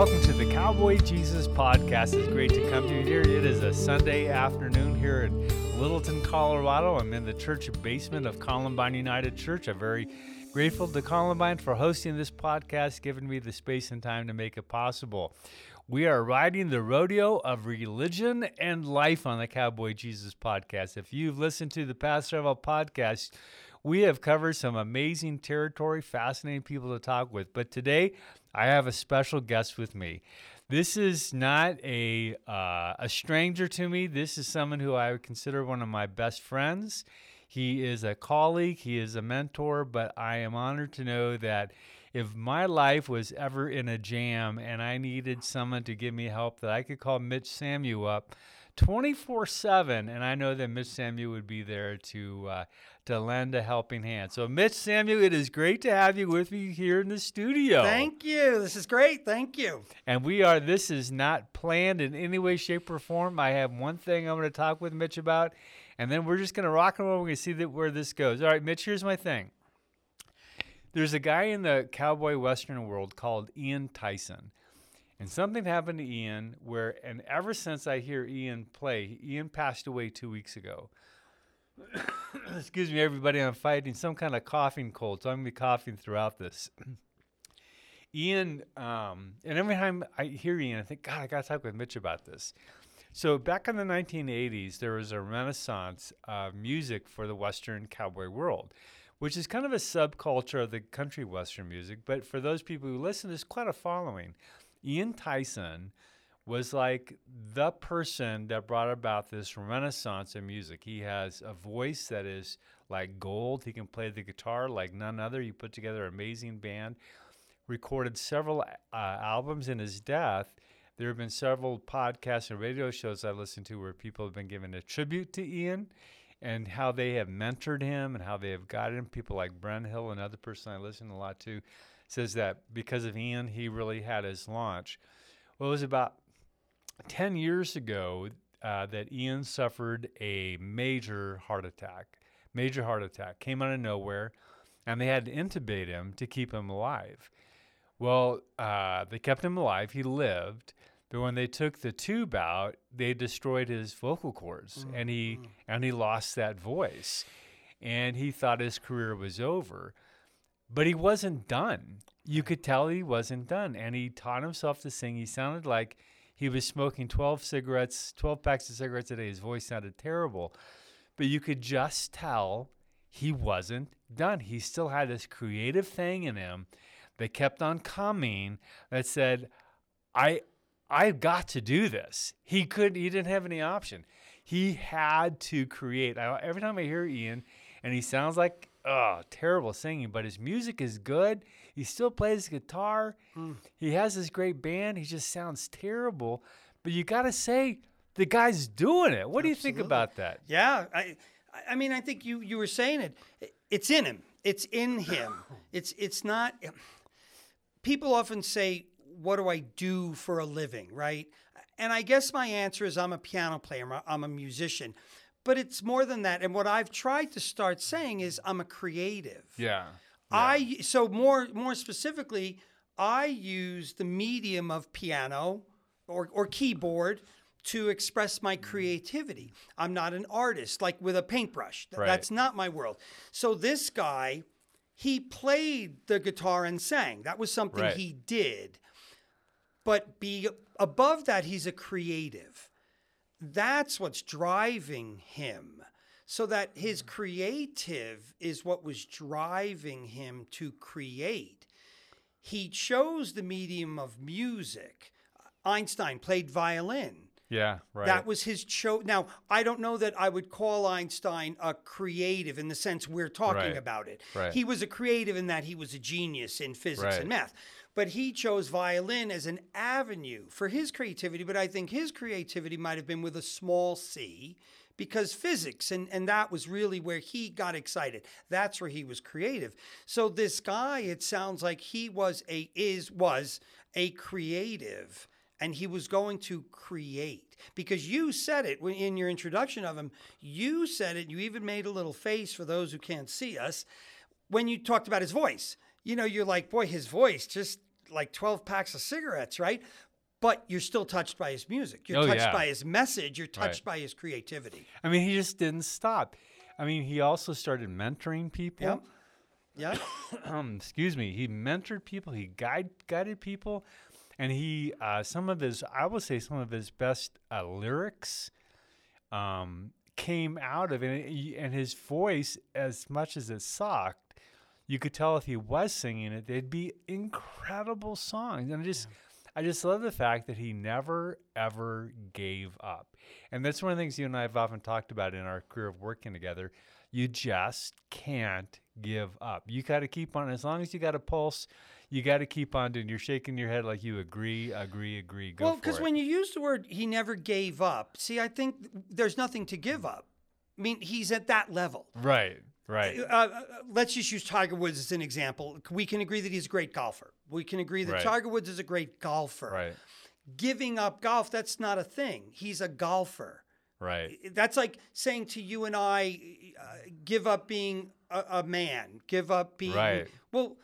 welcome to the Cowboy Jesus podcast. It's great to come to you here. It is a Sunday afternoon here in Littleton, Colorado. I'm in the church basement of Columbine United Church. I'm very grateful to Columbine for hosting this podcast, giving me the space and time to make it possible. We are riding the rodeo of religion and life on the Cowboy Jesus podcast. If you've listened to the past several podcasts, we have covered some amazing territory, fascinating people to talk with. But today, I have a special guest with me. This is not a uh, a stranger to me. This is someone who I would consider one of my best friends. He is a colleague. He is a mentor. But I am honored to know that if my life was ever in a jam and I needed someone to give me help, that I could call Mitch Samu up 24 7. And I know that Mitch Samu would be there to, uh, to lend a helping hand. So, Mitch Samu, it is great to have you with me here in the studio. Thank you. This is great. Thank you. And we are, this is not planned in any way, shape, or form. I have one thing I'm going to talk with Mitch about, and then we're just going to rock and roll. We're going to see that where this goes. All right, Mitch, here's my thing. There's a guy in the cowboy western world called Ian Tyson. And something happened to Ian where, and ever since I hear Ian play, Ian passed away two weeks ago. Excuse me, everybody, I'm fighting some kind of coughing cold, so I'm to be coughing throughout this. Ian, um, and every time I hear Ian, I think, God, I got to talk with Mitch about this. So back in the 1980s, there was a renaissance of music for the Western cowboy world, which is kind of a subculture of the country Western music. But for those people who listen, there's quite a following. Ian Tyson was like the person that brought about this renaissance in music. He has a voice that is like gold. He can play the guitar like none other. He put together an amazing band, recorded several uh, albums in his death. There have been several podcasts and radio shows I listened to where people have been giving a tribute to Ian and how they have mentored him and how they have guided him. People like Brenn Hill, another person I listen a lot to, says that because of Ian, he really had his launch. Well, it was about 10 years ago uh, that Ian suffered a major heart attack. Major heart attack came out of nowhere, and they had to intubate him to keep him alive. Well, uh, they kept him alive. He lived, but when they took the tube out, they destroyed his vocal cords, mm-hmm. and he and he lost that voice, and he thought his career was over. But he wasn't done. You could tell he wasn't done. And he taught himself to sing. He sounded like he was smoking 12 cigarettes, 12 packs of cigarettes a day. His voice sounded terrible. But you could just tell he wasn't done. He still had this creative thing in him that kept on coming that said, I I've got to do this. He could he didn't have any option. He had to create. I, every time I hear Ian and he sounds like oh, terrible singing, but his music is good. He still plays guitar. Mm. He has this great band. He just sounds terrible, but you got to say the guy's doing it. What Absolutely. do you think about that? Yeah, I, I mean, I think you you were saying it. It's in him. It's in him. it's it's not. People often say, "What do I do for a living?" Right? And I guess my answer is, I'm a piano player. I'm a musician. But it's more than that. And what I've tried to start saying is I'm a creative. Yeah. Yeah. I so more more specifically, I use the medium of piano or, or keyboard to express my mm. creativity. I'm not an artist like with a paintbrush. Right. That's not my world. So this guy, he played the guitar and sang. That was something right. he did. But be above that, he's a creative. That's what's driving him. So that his mm. creative is what was driving him to create. He chose the medium of music. Einstein played violin. Yeah, right. That was his choice. Now, I don't know that I would call Einstein a creative in the sense we're talking right. about it. Right. He was a creative in that he was a genius in physics right. and math but he chose violin as an avenue for his creativity. But I think his creativity might have been with a small c because physics and, and that was really where he got excited. That's where he was creative. So this guy it sounds like he was a is was a creative and he was going to create. Because you said it in your introduction of him you said it you even made a little face for those who can't see us when you talked about his voice. You know, you're like, boy, his voice just like 12 packs of cigarettes, right? But you're still touched by his music. You're Oh, touched yeah. by his message. You're Right. touched by his creativity. I mean, he just didn't stop. I mean, he also started mentoring people. Yep. Yeah. um, excuse me, he mentored people, he guide, guided people, and he uh, some of his I will say some of his best uh, lyrics um, came out of it, and and his voice, as much as it sucked, you could tell if he was singing it, they'd be incredible songs, and I just. I just love the fact that he never ever gave up. And that's one of the things you and I have often talked about in our career of working together. You just can't give up. You got to keep on, as long as you got a pulse, you got to keep on doing. You're shaking your head like you agree, agree, agree. Go well, because when you use the word he never gave up, see, I think there's nothing to give up. I mean, he's at that level. right, right, Uh, uh, let's just use Tiger Woods as an example. We can agree that he's a great golfer. We can agree that Right. Tiger Woods is a great golfer. right, Giving up golf, that's not a thing. He's a golfer. right. That's like saying to you and I, uh, give up being a, a man, give up being. Right. Well,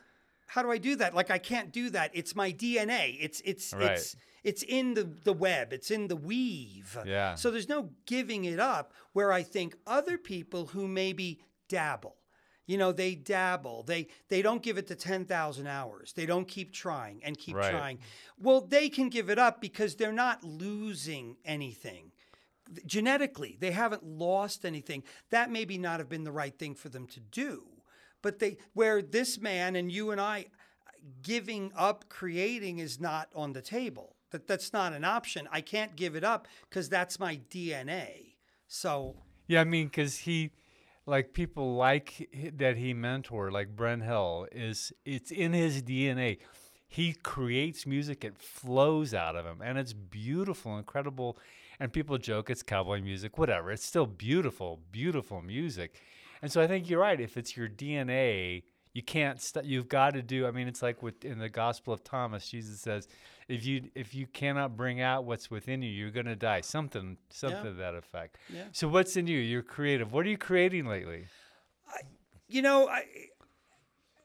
how do I do that? Like I can't do that. It's my DNA. It's it's Right. it's it's in the the web. It's in the weave. Yeah. So there's no giving it up. Where I think other people who maybe dabble. You know, they dabble. They they don't give it the 10,000 hours. They don't keep trying and keep Right. trying. Well, they can give it up because they're not losing anything genetically they haven't lost anything that maybe not have been the right thing for them to do but they where this man and you and i giving up creating is not on the table that that's not an option i can't give it up because that's my dna so Yeah, I mean, because he, like people like that he mentored, like Brenn Hill, is it's in his DNA. He creates music; it flows out of him, and it's beautiful, incredible. And people joke it's cowboy music, whatever. It's still beautiful, beautiful music. And so I think you're right. If it's your DNA, you can't. St- you've got to do. I mean, it's like with in the Gospel of Thomas, Jesus says, "If you if you cannot bring out what's within you, you're going to die." Something something to that effect. Yeah. So what's in you? You're creative. What are you creating lately? you know I,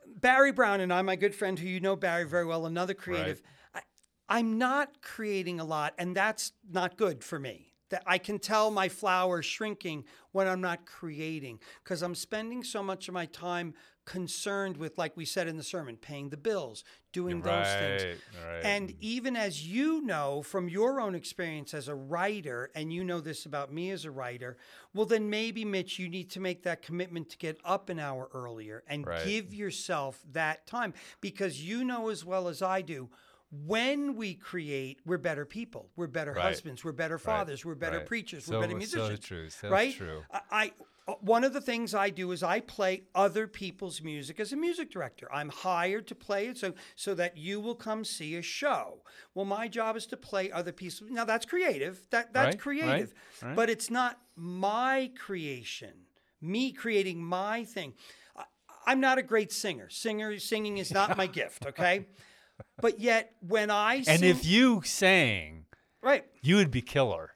barry brown and i my good friend who you know barry very well another creative I, i'm not creating a lot and that's not good for me that i can tell my flower shrinking when i'm not creating because i'm spending so much of my time concerned with like we said in the sermon paying the bills doing those things Right, right. and even as you know from your own experience as a writer, and you know this about me as a writer, well, then maybe, Mitch, you need to make that commitment to get up an hour earlier and Right. give yourself that time because you know as well as I do. When we create, we're better people. We're better Right. husbands. We're better fathers. We're better right. preachers. So- we're better so musicians. true, so right? true. I, Uh, one of the things I do is I play other people's music as a music director. I'm hired to play it so so that you will come see a show. Well, my job is to play other people's. Now that's creative. That that's Right, right, creative, right. but it's not my creation. Me creating my thing. I, I'm not a great singer. Singer singing is not my gift. Okay. But yet, when I and if you sang, right, you would be killer.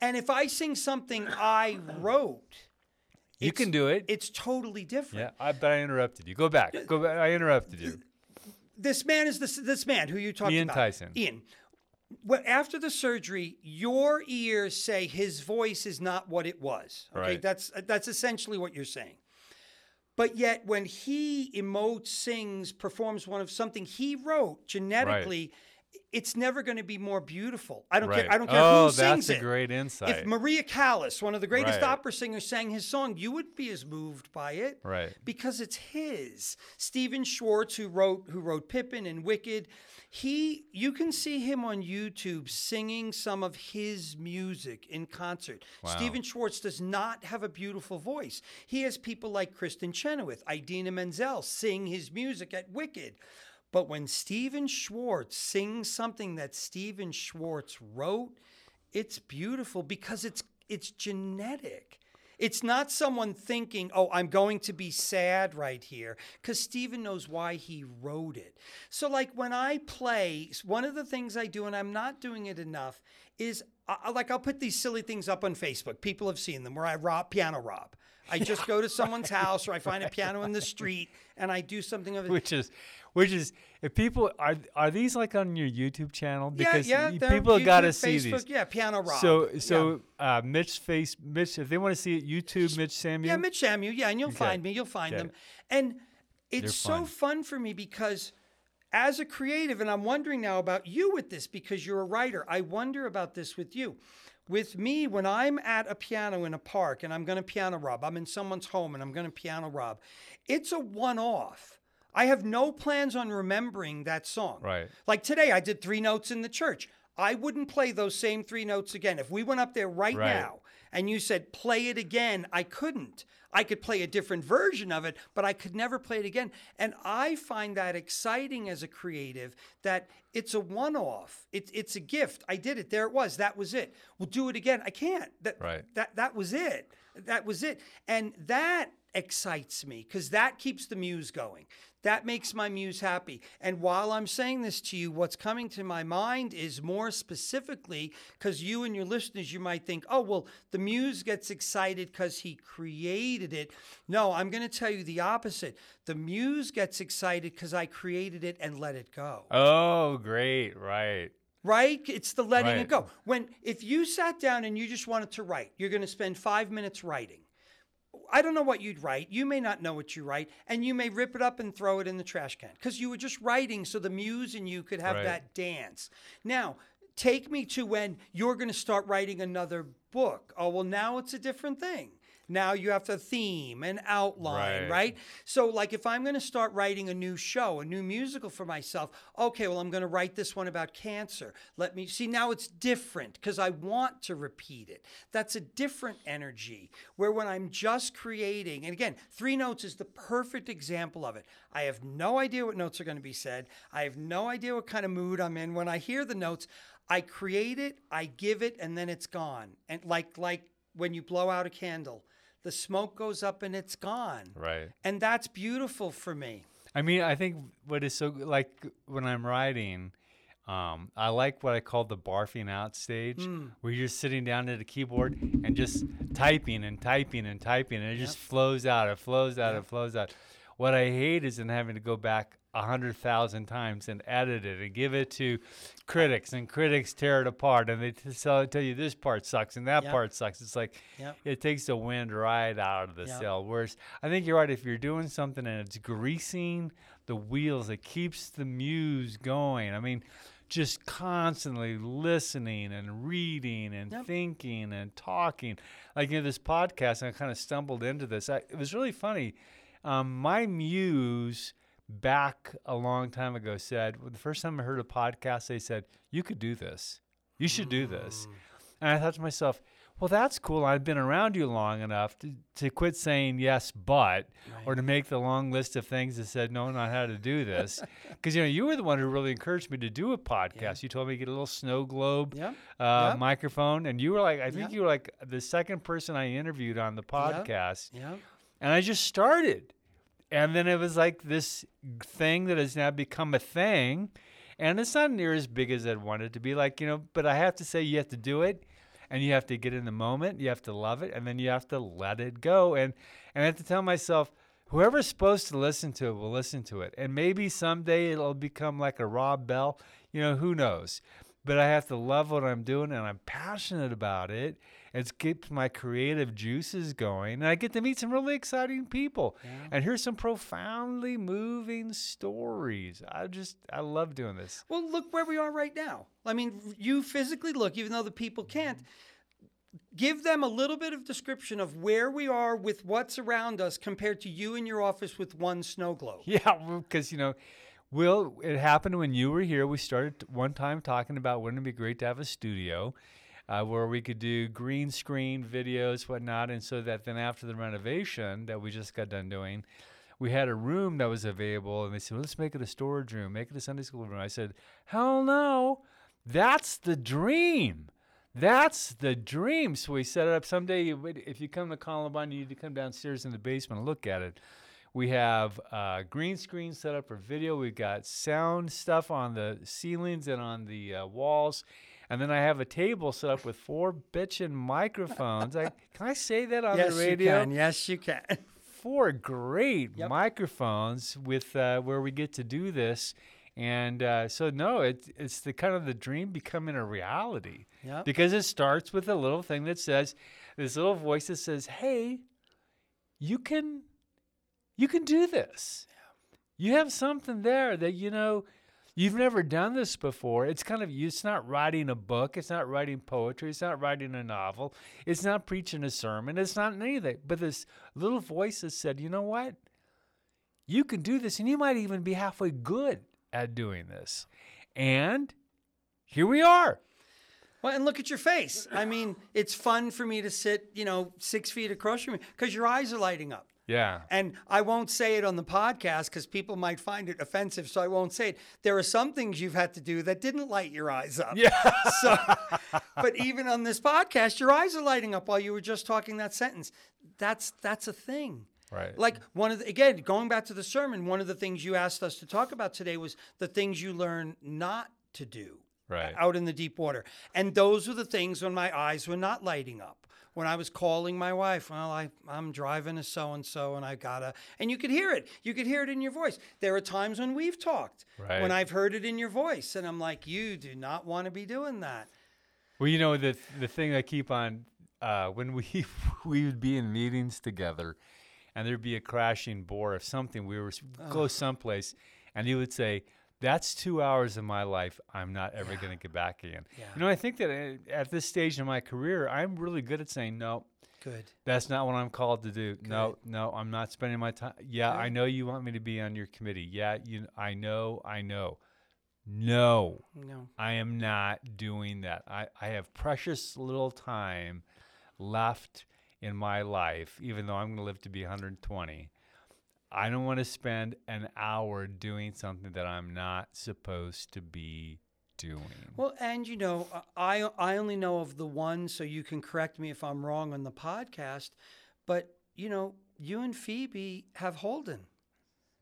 and if I sing something I wrote, You it's- can do it. It's totally different. Yeah, I but I interrupted you. Go back. Go back. I interrupted you. This man is this this man who you talked Ian about. Tyson. Ian. Well, after the surgery, your ears say his voice is not what it was. Okay, Right. that's that's essentially what you're saying. But yet, when he emotes, sings, performs one of something he wrote genetically, it's never going to be more beautiful. I don't Right. care. I don't care oh, who sings that's a it. great insight. If Maria Callas, one of the greatest Right. opera singers, sang his song, you would be as moved by it, Right. Because it's his. Stephen Schwartz, who wrote who wrote Pippin and Wicked, he you can see him on YouTube singing some of his music in concert. Stephen Schwartz does not have a beautiful voice. He has people like Kristin Chenoweth, Idina Menzel sing his music at Wicked. But when Stephen Schwartz sings something that Stephen Schwartz wrote, it's beautiful because it's it's genetic. It's not someone thinking, "Oh, I'm going to be sad right here," because Stephen knows why he wrote it. So, like when I play, one of the things I do, and I'm not doing it enough, is I- like I'll put these silly things up on Facebook. People have seen them where I rob piano rob. I just go to someone's house or I find a piano in the street and I do something of it. which is Which is if people are are these like on your YouTube channel? Because yeah, yeah. people got to see these. Yeah, Piano Rob. So Yeah. so uh, Mitch face Mitch if they want to see it YouTube Mitch Samu. Yeah, Mitch Samu. Yeah, and you'll Okay. find me. You'll find Okay. them. And it's They're so fun. fun for me because as a creative, and I'm wondering now about you with this because you're a writer. I wonder about this with you. With me, when I'm at a piano in a park and I'm going to piano rob, I'm in someone's home and I'm going to piano rob, it's a one off. I have no plans on remembering that song. Right. Like today, I did three notes in the church. I wouldn't play those same three notes again. If we went up there right, Right. now and you said, play it again, I couldn't. I could play a different version of it, but I could never play it again. And I find that exciting as a creative that it's a one off. It, it's a gift. I did it. There it was. That was it. We'll do it again. I can't. That, Right. that, that was it. That was it. And that excites me because that keeps the muse going. That makes my muse happy. And while I'm saying this to you, what's coming to my mind is more specifically because you and your listeners, you might think, oh, well, the muse gets excited because he created it. No, I'm going to tell you the opposite. The muse gets excited because I created it and let it go Oh, great! Right. right? It's the letting Right. it go. When if you sat down and you just wanted to write, you're going to spend five minutes writing. I don't know what you'd write. You may not know what you write, and you may rip it up and throw it in the trash can because you were just writing so the muse and you could have Right. that dance. Now, take me to when you're going to start writing another book. Oh, well, now it's a different thing. Now you have to theme and outline, Right. right? So, like, if I'm going to start writing a new show, a new musical for myself, okay, well, I'm going to write this one about cancer. Let me see. Now it's different because I want to repeat it. That's a different energy. Where when I'm just creating, and again, three notes is the perfect example of it. I have no idea what notes are going to be said. I have no idea what kind of mood I'm in. When I hear the notes, I create it, I give it, and then it's gone. And like like when you blow out a candle, the smoke goes up and it's gone. Right. And that's beautiful for me. I mean, I think what is so like when I'm writing, um, I like what I call the barfing out stage, Hmm. where you're sitting down at a keyboard and just typing and typing and typing, and it just flows out. It flows out. It flows out. What I hate is in having to go back a hundred thousand times and edit it and give it to critics, and critics tear it apart, and they t- tell, tell you this part sucks and that Yep. part sucks. It's like Yep. it takes the wind right out of the Yep. sail. Whereas I think you're right. If you're doing something and it's greasing the wheels, it keeps the muse going. I mean, just constantly listening and reading and Yep. thinking and talking. Like in this podcast, I kind of stumbled into this. I, it was really funny. Um, my muse back a long time ago said, well, the first time I heard a podcast, they said, You could do this. You should do this. Mm. And I thought to myself, well, that's cool. I've been around you long enough to, to quit saying yes, but, or to make the long list of things that said no, not how to do this. Because, you know, you were the one who really encouraged me to do a podcast. You told me to get a little snow globe Yep. uh, Yep. microphone. And you were like, I think you were like the second person I interviewed on the podcast. Yeah. And I just started. And then it was like this thing that has now become a thing. And it's not near as big as I'd want it to be. Like, you know, but I have to say, you have to do it and you have to get in the moment. You have to love it. And then you have to let it go. And, and I have to tell myself, whoever's supposed to listen to it will listen to it. And maybe someday it'll become like a Rob Bell. You know, who knows? But I have to love what I'm doing and I'm passionate about it. It keeps my creative juices going. And I get to meet some really exciting people and hear some profoundly moving stories. I just, I love doing this. Well, look where we are right now. I mean, you physically look, even though the people can't. Give them a little bit of description of where we are with what's around us compared to you in your office with one snow globe. Yeah, because, you know, Will, it happened when you were here. We started one time talking about wouldn't it be great to have a studio uh, where we could do green screen videos, whatnot. And so that then after the renovation that we just got done doing, we had a room that was available. And they said, well, let's make it a storage room, make it a Sunday school room. I said, hell no, that's the dream. That's the dream. So we set it up. Someday, if you come to Columbine, you need to come downstairs in the basement and look at it. We have uh, green screen set up for video. We've got sound stuff on the ceilings and on the uh, walls. And then I have a table set up with four bitchin' microphones. I, can I say that on yes, the radio? Yes, you can. Yes, you can. four great Yep. microphones with uh, where we get to do this. And uh, so no, it's it's the kind of the dream becoming a reality Yep. because it starts with a little thing that says this little voice that says, "Hey, you can you can do this. You have something there that you know you've never done this before. It's kind of it's not writing a book, it's not writing poetry, it's not writing a novel, it's not preaching a sermon, it's not anything. But this little voice has said, "You know what? You can do this and you might even be halfway good at doing this." And here we are. Well, and look at your face. I mean, it's fun for me to sit, you know, six feet across from you because your eyes are lighting up. Yeah. And I won't say it on the podcast because people might find it offensive, so I won't say it. There are some things you've had to do that didn't light your eyes up. Yeah. So, but even on this podcast, your eyes are lighting up while you were just talking that sentence. That's that's a thing. Right. Like one of the, again, going back to the sermon, one of the things you asked us to talk about today was the things you learn not to do Right. out in the deep water. And those were the things when my eyes were not lighting up. When I was calling my wife, well, I, I'm driving to so and so, and I gotta, and you could hear it. You could hear it in your voice. There are times when we've talked, Right. when I've heard it in your voice, and I'm like, you do not want to be doing that. Well, you know the the thing I keep on uh, when we we would be in meetings together, and there'd be a crashing bore of something. We were go someplace, and he would say, "That's two hours of my life. I'm not ever going to get back again." Yeah. You know, I think that uh, at this stage in my career, I'm really good at saying no. Good. That's not what I'm called to do. No, no, I'm not spending my time. Yeah, good. I know you want me to be on your committee. Yeah, you. I know, I know. No, No. I am not doing that. I, I have precious little time left in my life, even though I'm going to live to be 120. I don't want to spend an hour doing something that I'm not supposed to be doing. Well, and you know, I I only know of the one, so you can correct me if I'm wrong on the podcast. But you know, you and Phoebe have Holden.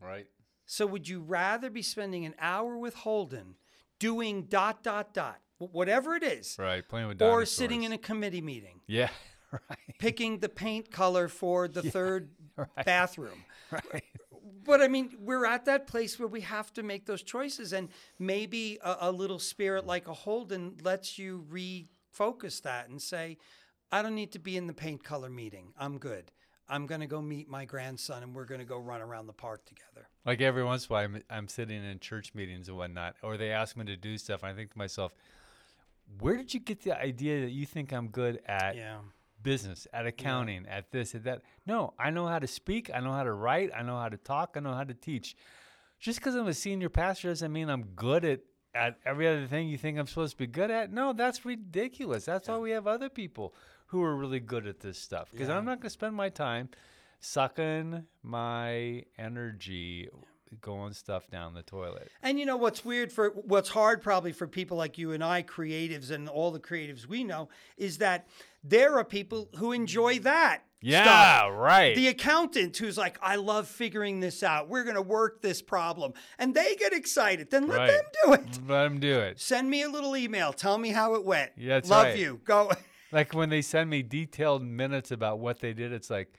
Right. So would you rather be spending an hour with Holden doing dot dot dot, whatever it is, Right. Playing with dinosaurs. or sitting in a committee meeting, Yeah. Right. picking the paint color for the third bathroom? Right. But I mean, we're at that place where we have to make those choices, and maybe a, a little spirit like a Holden lets you refocus that and say, "I don't need to be in the paint color meeting. I'm good. I'm going to go meet my grandson, and we're going to go run around the park together." Like every once in a while, I'm, I'm sitting in church meetings and whatnot, or they ask me to do stuff, and I think to myself, where did you get the idea that you think I'm good at Yeah. Business, at accounting, at this, at that? No, I know how to speak, I know how to write, I know how to talk, I know how to teach. Just because I'm a senior pastor doesn't mean I'm good at, at every other thing you think I'm supposed to be good at. No, that's ridiculous. That's why we have other people who are really good at this stuff. Because Yeah. I'm not going to spend my time sucking my energy going stuff down the toilet. And you know what's weird for what's hard probably for people like you and I, creatives, and all the creatives we know, is that there are people who enjoy that. Yeah, stuff. right. The accountant who's like, I love figuring this out. We're going to work this problem. And they get excited. Then let Right. them do it. Let them do it. Send me a little email. Tell me how it went. Yeah, that's love right. you. Go. Like when they send me detailed minutes about what they did, it's like,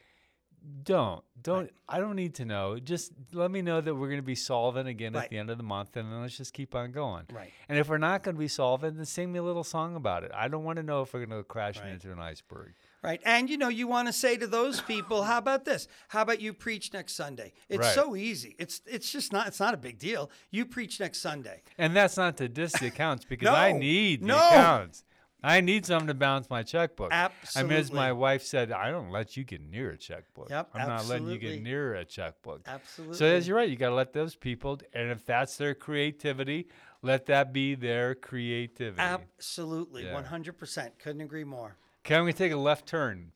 don't, don't, I don't need to know. Just let me know that we're going to be solvent again Right. at the end of the month, and then let's just keep on going. Right. And if we're not going to be solvent, then sing me a little song about it. I don't want to know if we're going to go crashing Right. into an iceberg. Right. And you know, you want to say to those people, how about this? How about you preach next Sunday? It's Right. so easy. It's it's just not it's not a big deal. You preach next Sunday. And that's not to diss the accounts because I No, need the no. accounts. I need something to balance my checkbook. I mean, as my wife said, I don't let you get near a checkbook. Yep, I'm not letting you get near a checkbook. Absolutely. So as you're right, you got to let those people, and if that's their creativity, let that be their creativity. Absolutely. Yeah. 100%. Couldn't agree more. Okay, I'm going to take a left turn.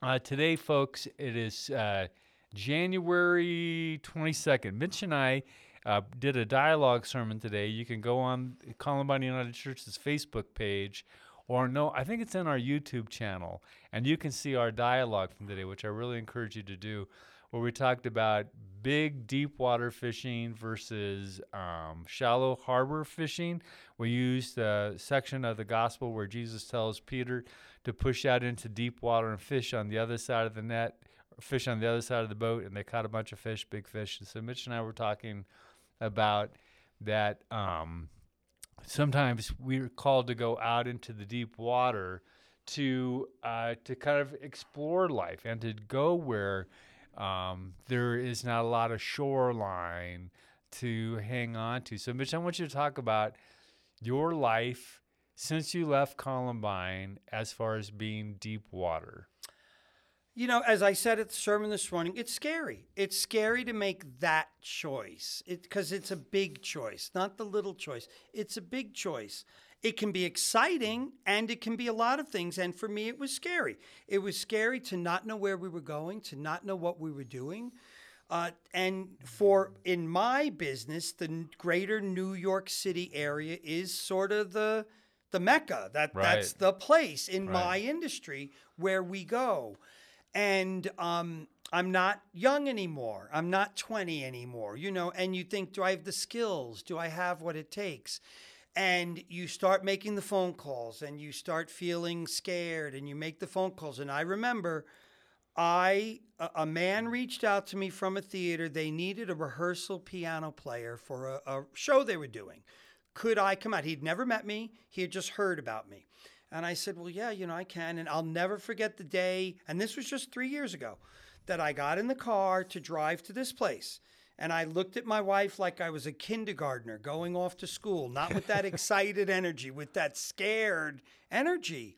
Uh, today, folks, it is uh, January 22nd. Mitch and I uh, did a dialogue sermon today. You can go on Columbine United Church's Facebook page, or no, I think it's in our YouTube channel, and you can see our dialogue from today, which I really encourage you to do, where we talked about big deep water fishing versus um, shallow harbor fishing. We used a section of the gospel where Jesus tells Peter to push out into deep water and fish on the other side of the net fish on the other side of the boat, and they caught a bunch of fish, big fish. And so Mitch and I were talking about that. Um, sometimes we're called to go out into the deep water to uh, to kind of explore life and to go where um, there is not a lot of shoreline to hang on to. So, Mitch, I want you to talk about your life since you left Columbine as far as being deep water. You know, as I said at the sermon this morning, it's scary. It's scary to make that choice because it, it's a big choice, not the little choice. It's a big choice. It can be exciting and it can be a lot of things. And for me, it was scary. It was scary to not know where we were going, to not know what we were doing. Uh, and for in my business, the greater New York City area is sort of the the mecca. That right. that's the place in right. my industry where we go and um, I'm not young anymore. I'm not 20 anymore, you know, and you think, do I have the skills? Do I have what it takes? And you start making the phone calls and you start feeling scared and you make the phone calls. And I remember I a, a man reached out to me from a theater. They needed a rehearsal piano player for a, a show they were doing. Could I come out? He'd never met me. He had just heard about me. And I said, Well, yeah, you know, I can. And I'll never forget the day, and this was just three years ago, that I got in the car to drive to this place. And I looked at my wife like I was a kindergartner going off to school, not with that excited energy, with that scared energy.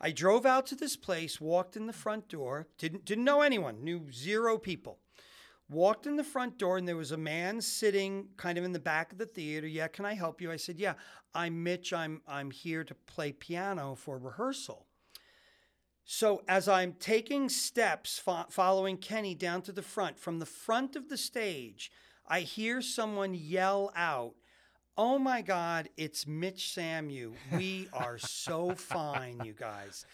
I drove out to this place, walked in the front door, didn't, didn't know anyone, knew zero people walked in the front door and there was a man sitting kind of in the back of the theater. Yeah, can I help you? I said, Yeah, I'm Mitch. I'm I'm here to play piano for rehearsal. So as I'm taking steps fo- following Kenny down to the front, from the front of the stage, I hear someone yell out, "Oh my God, it's Mitch Samu. We are so fine, you guys."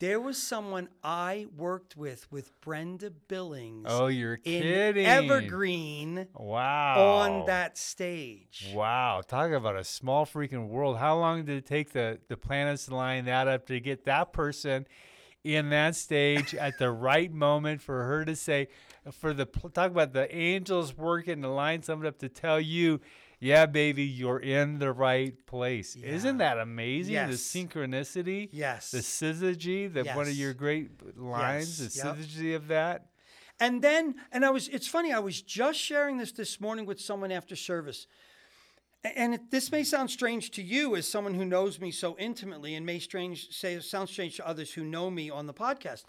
There was someone I worked with with Brenda Billings. Oh, you're kidding. Evergreen. Wow. On that stage. Wow. Talk about a small freaking world. How long did it take the, the planets to line that up to get that person in that stage at the right moment for her to say, for the talk about the angels working to line something up to tell you yeah, baby, you're in the right place. Yeah. Isn't that amazing? Yes. The synchronicity. Yes. The syzygy, that yes. one of your great lines, yes. the yep. syzygy of that. And then, and I was, it's funny, I was just sharing this this morning with someone after service. And it, this may sound strange to you as someone who knows me so intimately, and may strange say sound strange to others who know me on the podcast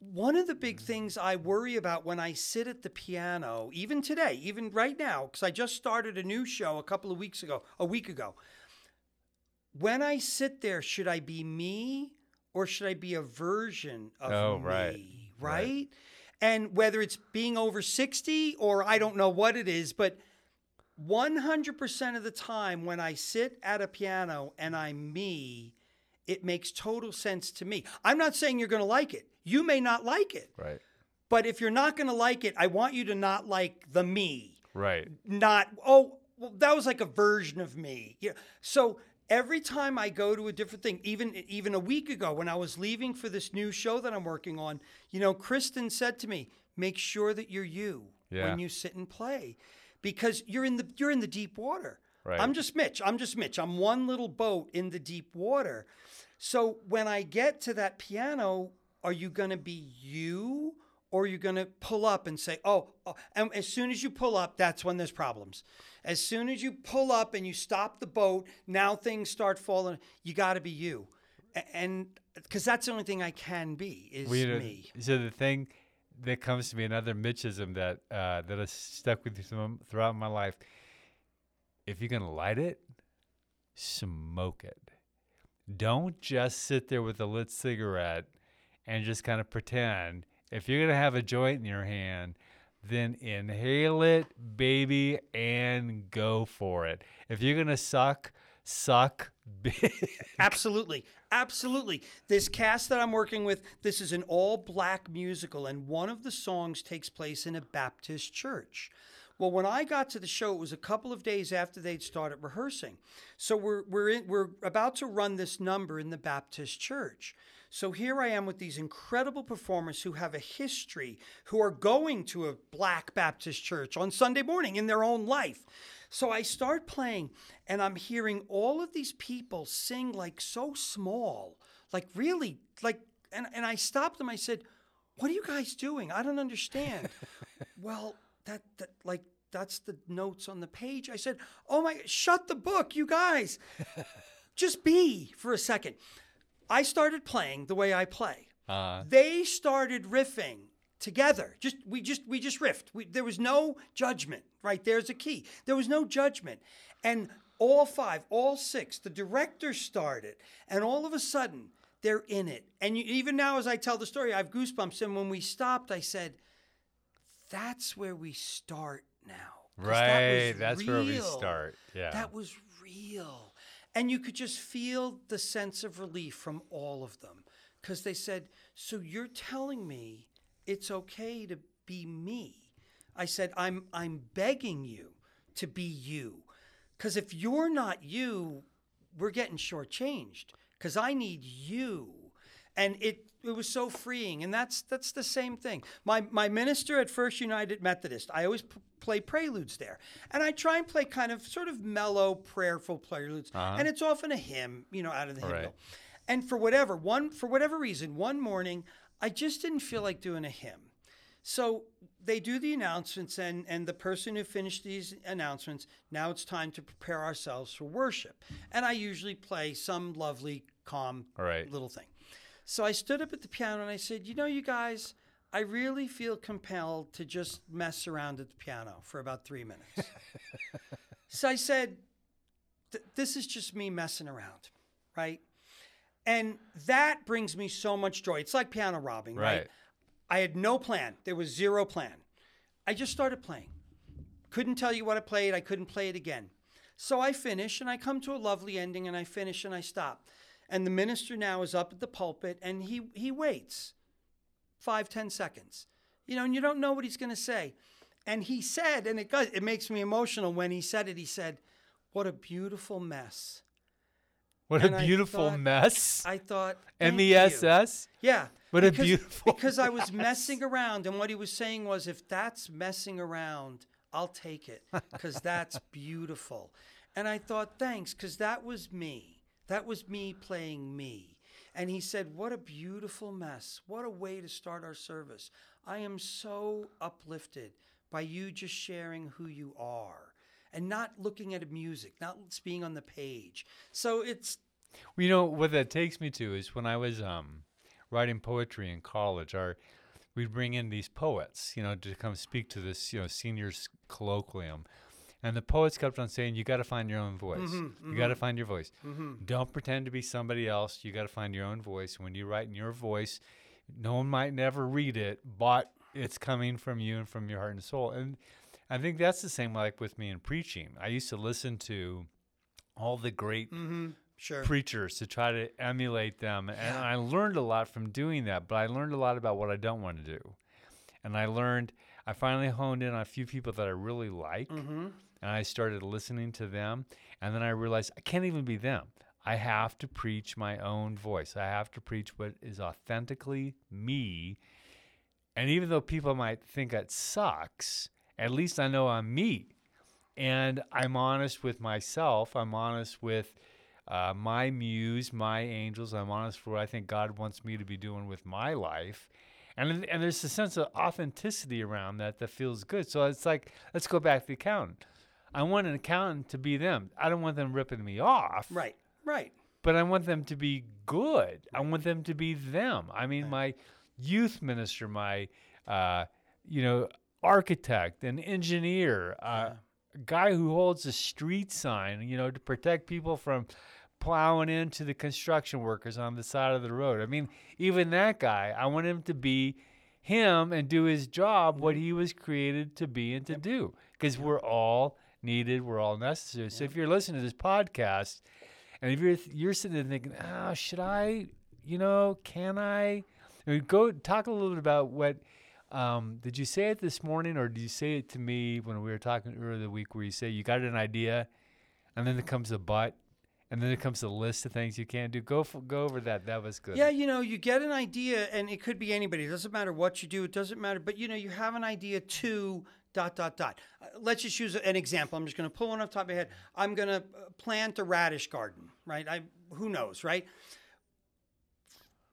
one of the big mm. things I worry about when I sit at the piano, even today, even right now, because I just started a new show a couple of weeks ago, a week ago. When I sit there, should I be me or should I be a version of oh, me? Right. right. Right. And whether it's being over 60 or I don't know what it is, but 100% of the time when I sit at a piano and I'm me, it makes total sense to me. I'm not saying you're going to like it. You may not like it. Right. But if you're not going to like it, I want you to not like the me. Right. Not, oh, well, that was like a version of me. Yeah. So every time I go to a different thing, even even a week ago when I was leaving for this new show that I'm working on, you know, Kristen said to me, "Make sure that you're you yeah. when you sit and play, because you're in the you're in the deep water." Right. I'm just Mitch. I'm just Mitch. I'm one little boat in the deep water. So when I get to that piano, are you going to be you or are you going to pull up and say, oh, oh, and as soon as you pull up, that's when there's problems. As soon as you pull up and you stop the boat, now things start falling. You got to be you. And because that's the only thing I can be is know, me. So the thing that comes to me, another Mitchism that uh, that has stuck with me throughout my life. If you're gonna light it, smoke it. Don't just sit there with a lit cigarette and just kind of pretend. If you're going to have a joint in your hand, then inhale it, baby, and go for it. If you're going to suck, suck big. Absolutely. Absolutely. This cast that I'm working with, this is an all black musical, and one of the songs takes place in a Baptist church. Well, when I got to the show, it was a couple of days after they'd started rehearsing. So we're we're in, we're about to run this number in the Baptist church. So here I am with these incredible performers who have a history, who are going to a black Baptist church on Sunday morning in their own life. So I start playing and I'm hearing all of these people sing like so small, like really like and, and I stopped them. I said, What are you guys doing? I don't understand. well, that, that like that's the notes on the page. I said, Oh my shut the book, you guys. Just be for a second. I started playing the way I play. Uh, They started riffing together. Just we just we just riffed. We, there was no judgment. Right there's a key. There was no judgment, and all five, all six, the director started, and all of a sudden they're in it. And you, even now, as I tell the story, I have goosebumps. And when we stopped, I said, "That's where we start now." 'Cause that right. That's where we start. Yeah. That was real. And you could just feel the sense of relief from all of them because they said, So you're telling me it's okay to be me? I said, I'm, I'm begging you to be you. Because if you're not you, we're getting shortchanged because I need you. And it, it was so freeing. And that's, that's the same thing. My, my minister at First United Methodist, I always p- play preludes there. And I try and play kind of sort of mellow, prayerful preludes. Uh-huh. And it's often a hymn, you know, out of the hymnal. Right. And for whatever, one, for whatever reason, one morning, I just didn't feel like doing a hymn. So they do the announcements, and, and the person who finished these announcements, now it's time to prepare ourselves for worship. And I usually play some lovely, calm Right. little thing. So I stood up at the piano and I said, You know, you guys, I really feel compelled to just mess around at the piano for about three minutes. so I said, This is just me messing around, right? And that brings me so much joy. It's like piano robbing, right? Right. I had no plan. There was zero plan. I just started playing. Couldn't tell you what I played. I couldn't play it again. So I finish and I come to a lovely ending and I finish and I stop. And the minister now is up at the pulpit and he, he waits five, ten seconds. You know, and you don't know what he's going to say. And he said, and it, it makes me emotional when he said it, he said, What a beautiful mess. What and a I beautiful thought- mess. I thought, M "Thank E you." S S. Yeah. What a beautiful Because I was messing around, and what he was saying was, if that's messing around, I'll take it because that's beautiful. And I thought, thanks, because that was me. That was me playing me. And he said, What a beautiful mess. What a way to start our service. I am so uplifted by you just sharing who you are and not looking at music, not being on the page. So it's, Well, you know what that takes me to is when I was um, writing poetry in college, our we'd bring in these poets, you know, to come speak to this, you know, seniors colloquium, and the poets kept on saying, "You got to find your own voice. Mm-hmm, you got to mm-hmm. find your voice. Mm-hmm. Don't pretend to be somebody else. You got to find your own voice. When you write in your voice, no one might never read it, but it's coming from you and from your heart and soul." And I think that's the same like with me in preaching. I used to listen to all the great sure. preachers to try to emulate them. And I learned a lot from doing that, but I learned a lot about what I don't want to do. And I learned, I finally honed in on a few people that I really like. And I started listening to them. And then I realized I can't even be them. I have to preach my own voice. I have to preach what is authentically me. And even though people might think that sucks, at least I know I'm me and I'm honest with myself. I'm honest with uh, my muse, my angels. I'm honest for what I think God wants me to be doing with my life. And, and there's a sense of authenticity around that that feels good. So it's like, let's go back to the accountant. I want an accountant to be them. I don't want them ripping me off, Right, right. but I want them to be good. I want them to be them. I mean, my youth minister, my, uh, you know, architect, an engineer, uh, a guy who holds a street sign, you know, to protect people from plowing into the construction workers on the side of the road. I mean, even that guy, I want him to be him and do his job what he was created to be and to do because we're all needed, we're all necessary. So if you're listening to this podcast and if you're you're sitting there thinking, "Oh, should I, you know, can I?" I mean, go talk a little bit about what Um, did you say it this morning, or did you say it to me when we were talking earlier the week, where you say you got an idea, and then there comes a but, and then it comes a list of things you can't do? Go for, go over that. That was good. Yeah, you know, you get an idea, and it could be anybody. It doesn't matter what you do. It doesn't matter. But you know, you have an idea to dot dot dot. Uh, let's just use an example. I'm just going to pull one off the top of my head. I'm going to plant a radish garden, right? I who knows, right?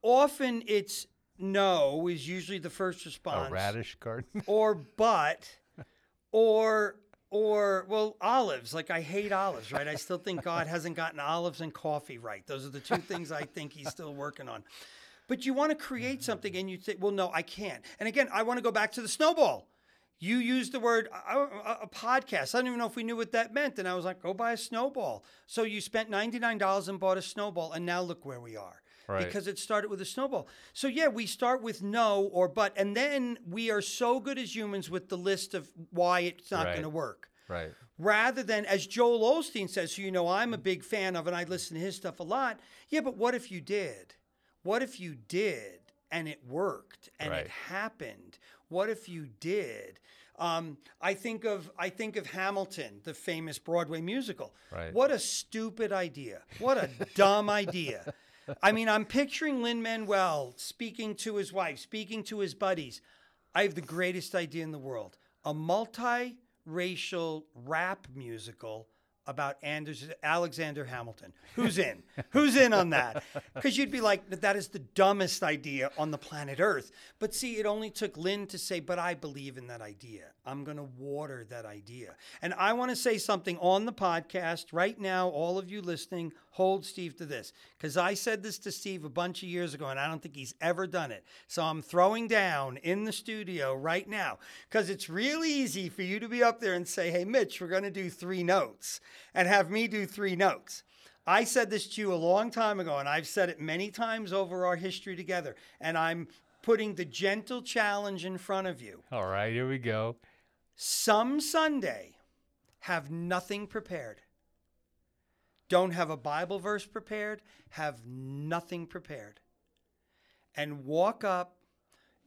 Often it's no is usually the first response. A radish garden. or but or or well olives like i hate olives right i still think god hasn't gotten olives and coffee right those are the two things i think he's still working on but you want to create something and you say well no i can't and again i want to go back to the snowball you used the word uh, uh, a podcast. I don't even know if we knew what that meant. And I was like, go buy a snowball. So you spent $99 and bought a snowball. And now look where we are. Right. Because it started with a snowball. So yeah, we start with no or but. And then we are so good as humans with the list of why it's not Right. going to work. right. Rather than, as Joel Osteen says, who you know I'm a big fan of and I listen to his stuff a lot. Yeah, but what if you did? What if you did and it worked and Right. it happened? What if you did? Um, I think of I think of Hamilton, the famous Broadway musical. Right. What a stupid idea! What a dumb idea! I mean, I'm picturing Lin Manuel speaking to his wife, speaking to his buddies. I have the greatest idea in the world: a multi-racial rap musical about Anders, Alexander Hamilton. Who's in? Who's in on that? Because you'd be like, that is the dumbest idea on the planet Earth. But see, it only took Lin to say, but I believe in that idea. I'm going to water that idea. And I want to say something on the podcast right now. All of you listening, hold Steve to this. Because I said this to Steve a bunch of years ago, and I don't think he's ever done it. So I'm throwing down in the studio right now. Because it's really easy for you to be up there and say, hey, Mitch, we're going to do three notes, and have me do three notes. I said this to you a long time ago, and I've said it many times over our history together. And I'm putting the gentle challenge in front of you. All right. Here we go. Some Sunday, have nothing prepared. Don't have a Bible verse prepared, have nothing prepared. And walk up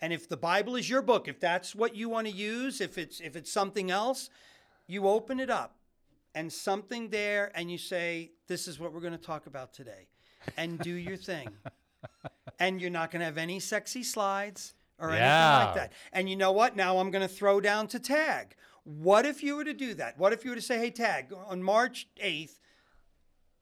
and if the Bible is your book, if that's what you want to use, if it's if it's something else, you open it up and something there and you say this is what we're going to talk about today and do your thing. and you're not going to have any sexy slides or anything like that. And you know what? Now I'm going to throw down to Tag. What if you were to do that? What if you were to say, "Hey Tag, on March 8th,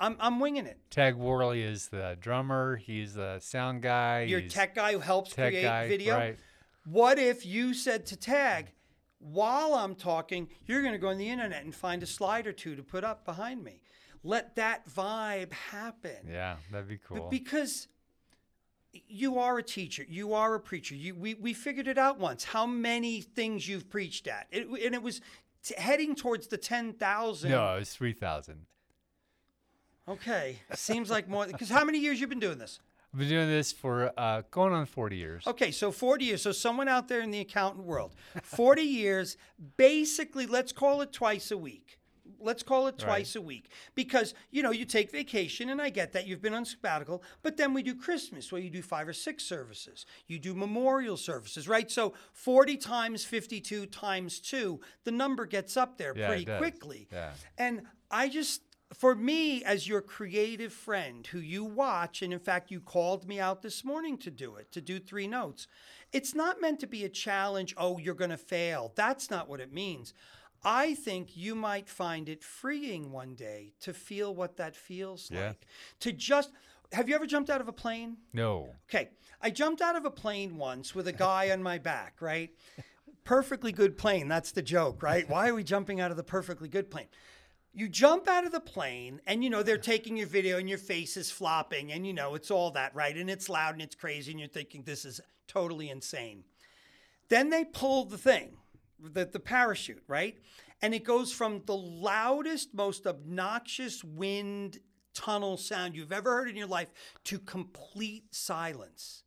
I'm I'm winging it. Tag Worley is the drummer. He's the sound guy. Your he's tech guy who helps tech create guy, video. Right. What if you said to Tag, while I'm talking, you're going to go on the internet and find a slide or two to put up behind me? Let that vibe happen. Yeah, that'd be But cool. because you are a teacher, you are a preacher. You, we, we figured it out once how many things you've preached at. It, and it was t- heading towards the 10,000. no, it was three thousand. Okay. Seems like more. Because how many years you've been doing this? I've been doing this for uh, going on forty years. Okay, so 40 years. So someone out there in the accountant world, 40 years, basically, let's call it twice a week. Let's call it twice a week because you know you take vacation, and I get that you've been on sabbatical. But then we do Christmas, where you do five or six services. You do memorial services, right? So forty times fifty-two times two, the number gets up there Yeah, pretty quickly. Yeah. And I just, for me, as your creative friend who you watch, and in fact, you called me out this morning to do it, to do three notes, it's not meant to be a challenge. Oh, you're going to fail. That's not what it means. I think you might find it freeing one day to feel what that feels Yeah. like. To just, have you ever jumped out of a plane? No. Okay, I jumped out of a plane once with a guy on my back, right? Perfectly good plane. That's the joke, right? Why are we jumping out of the perfectly good plane? You jump out of the plane and you know they're taking your video and your face is flopping and you know it's all that, right? And it's loud and it's crazy and you're thinking this is totally insane. Then they pull the thing, the, the parachute, right? And it goes from the loudest, most obnoxious wind tunnel sound you've ever heard in your life to complete silence.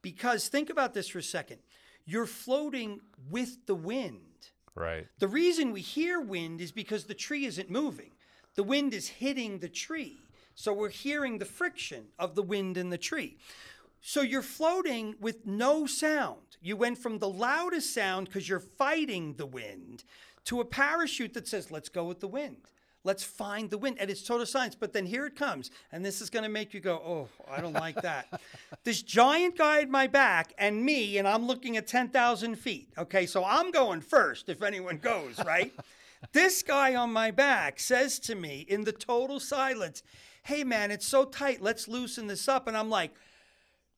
Because think about this for a second. You're floating with the wind. Right. The reason we hear wind is because the tree isn't moving. The wind is hitting the tree. So we're hearing the friction of the wind in the tree. So you're floating with no sound. You went from the loudest sound because you're fighting the wind to a parachute that says, let's go with the wind. Let's find the wind. And it's total science. But then here it comes. And this is going to make you go, oh, I don't like that. this giant guy at my back and me, and I'm looking at 10,000 feet. Okay. So I'm going first if anyone goes, right? this guy on my back says to me in the total silence, hey, man, it's so tight. Let's loosen this up. And I'm like,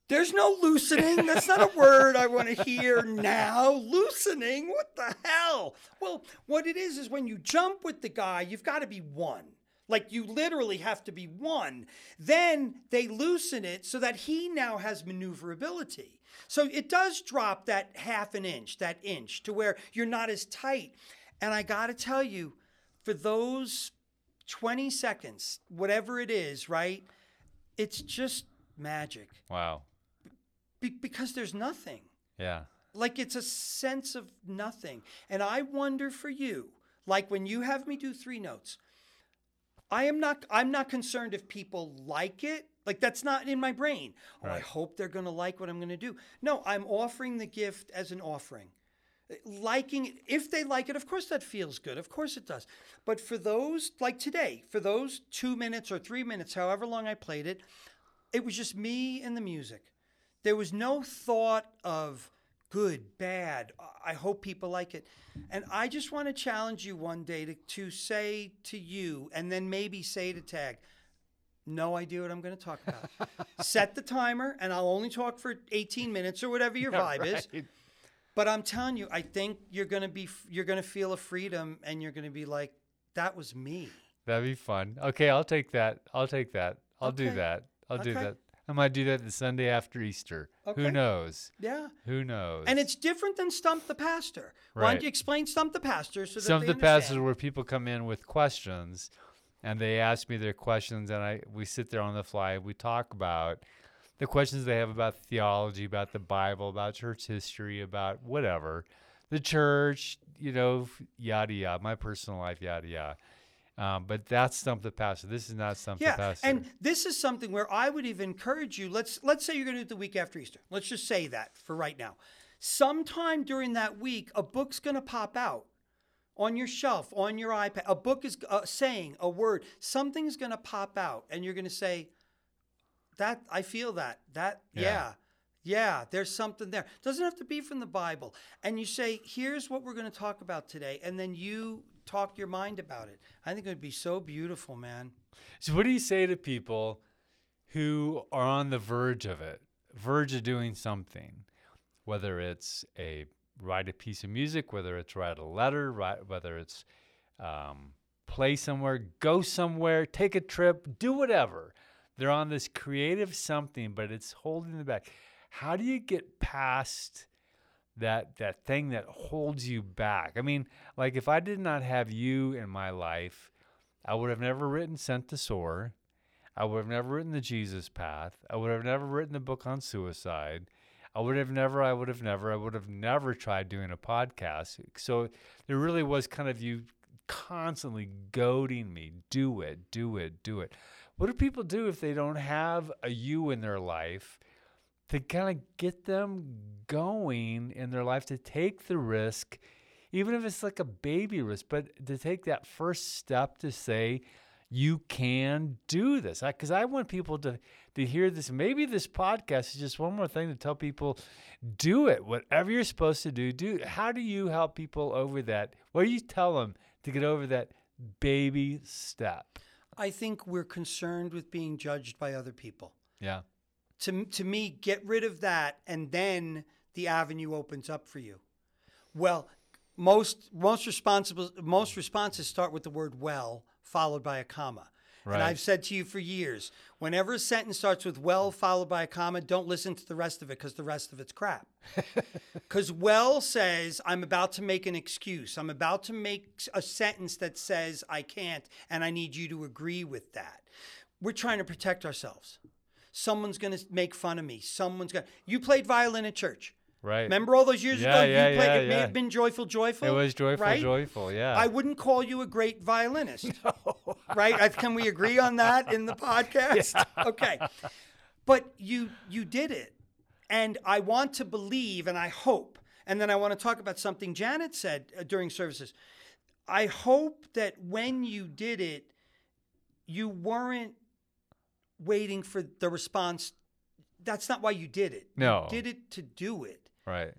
there's no loosening. That's not a word I want to hear now. Loosening? What the hell? Well, what it is is when you jump with the guy, you've got to be one. Like you literally have to be one. Then they loosen it so that he now has maneuverability. So it does drop that half an inch, that inch, to where you're not as tight. And I got to tell you, for those 20 seconds, whatever it is, right? It's just magic. Wow. Be- because there's nothing. Yeah. Like it's a sense of nothing. And I wonder for you, like when you have me do three notes, I am not I'm not concerned if people like it. Like that's not in my brain. Oh, I hope they're going to like what I'm going to do. No, I'm offering the gift as an offering. Liking it, if they like it, of course that feels good. Of course it does. But for those like today, for those 2 minutes or 3 minutes, however long I played it, it was just me and the music. There was no thought of good, bad. I hope people like it. And I just want to challenge you one day to, to say to you, and then maybe say to Tag, no idea what I'm going to talk about. Set the timer, and I'll only talk for 18 minutes or whatever your vibe is. But I'm telling you, I think you're going to be, you're going to feel a freedom, and you're going to be like, that was me. That'd be fun. Okay, I'll take that. I'll take that. I'll do that. I'll do that. I might do that the Sunday after Easter. Okay. Who knows? Yeah. Who knows? And it's different than Stump the Pastor. Why Right. don't you explain Stump the Pastor so that some of they the passages understand? where people come in with questions and they ask me their questions and I we sit there on the fly we talk about the questions they have about theology about the bible about church history about whatever the church you know yada yada my personal life yada yada um, but that's stump the pastor this is not stump the Yeah, pastor and this is something where I would even encourage you. Let's let's say you're going to do it the week after Easter. Let's just say that for right now. Sometime during that week, a book's going to pop out on your shelf, on your iPad. A book is uh, saying a word. Something's going to pop out, and you're going to say, "That I feel that. That Yeah. yeah." Yeah, there's something there. Doesn't have to be from the Bible. And you say, here's what we're going to talk about today. And then you talk your mind about it. I think it would be so beautiful, man. So, what do you say to people who are on the verge of it, verge of doing something, whether it's a write a piece of music, whether it's write a letter, write, whether it's um, play somewhere, go somewhere, take a trip, do whatever. They're on this creative something, but it's holding them back. How do you get past? That that thing that holds you back. I mean, like if I did not have you in my life, I would have never written Sent to Soar. I would have never written The Jesus Path. I would have never written the book on suicide. I would have never, I would have never, I would have never tried doing a podcast. So there really was kind of you constantly goading me, do it, do it, do it. What do people do if they don't have a you in their life to kind of get them going in their life to take the risk, even if it's like a baby risk, but to take that first step to say, you can do this. Because I, want people to, to hear this. Maybe this podcast is just one more thing to tell people do it. Whatever you're supposed to do, do. How do you help people over that? What do you tell them to get over that baby step? I think we're concerned with being judged by other people. Yeah. To, to me, get rid of that, and then the avenue opens up for you. Well, most most responsible most responses start with the word "well" followed by a comma. Right. And I've said to you for years, whenever a sentence starts with "well" followed by a comma, don't listen to the rest of it because the rest of it's crap. Because "well" says I'm about to make an excuse. I'm about to make a sentence that says I can't, and I need you to agree with that. We're trying to protect ourselves. Someone's going to make fun of me. Someone's going. to You played violin at church. Right. Remember all those years Yeah, ago? yeah, you played, yeah, it may have been joyful, joyful. It was joyful, right? joyful. Yeah. I wouldn't call you a great violinist. No. Right? I, can we agree on that in the podcast? Okay. but you you did it, and I want to believe, and I hope, and then I want to talk about something Janet said uh, during services. I hope that when you did it, you weren't waiting for the response. That's not why you did it. No. you did it to do it. Right.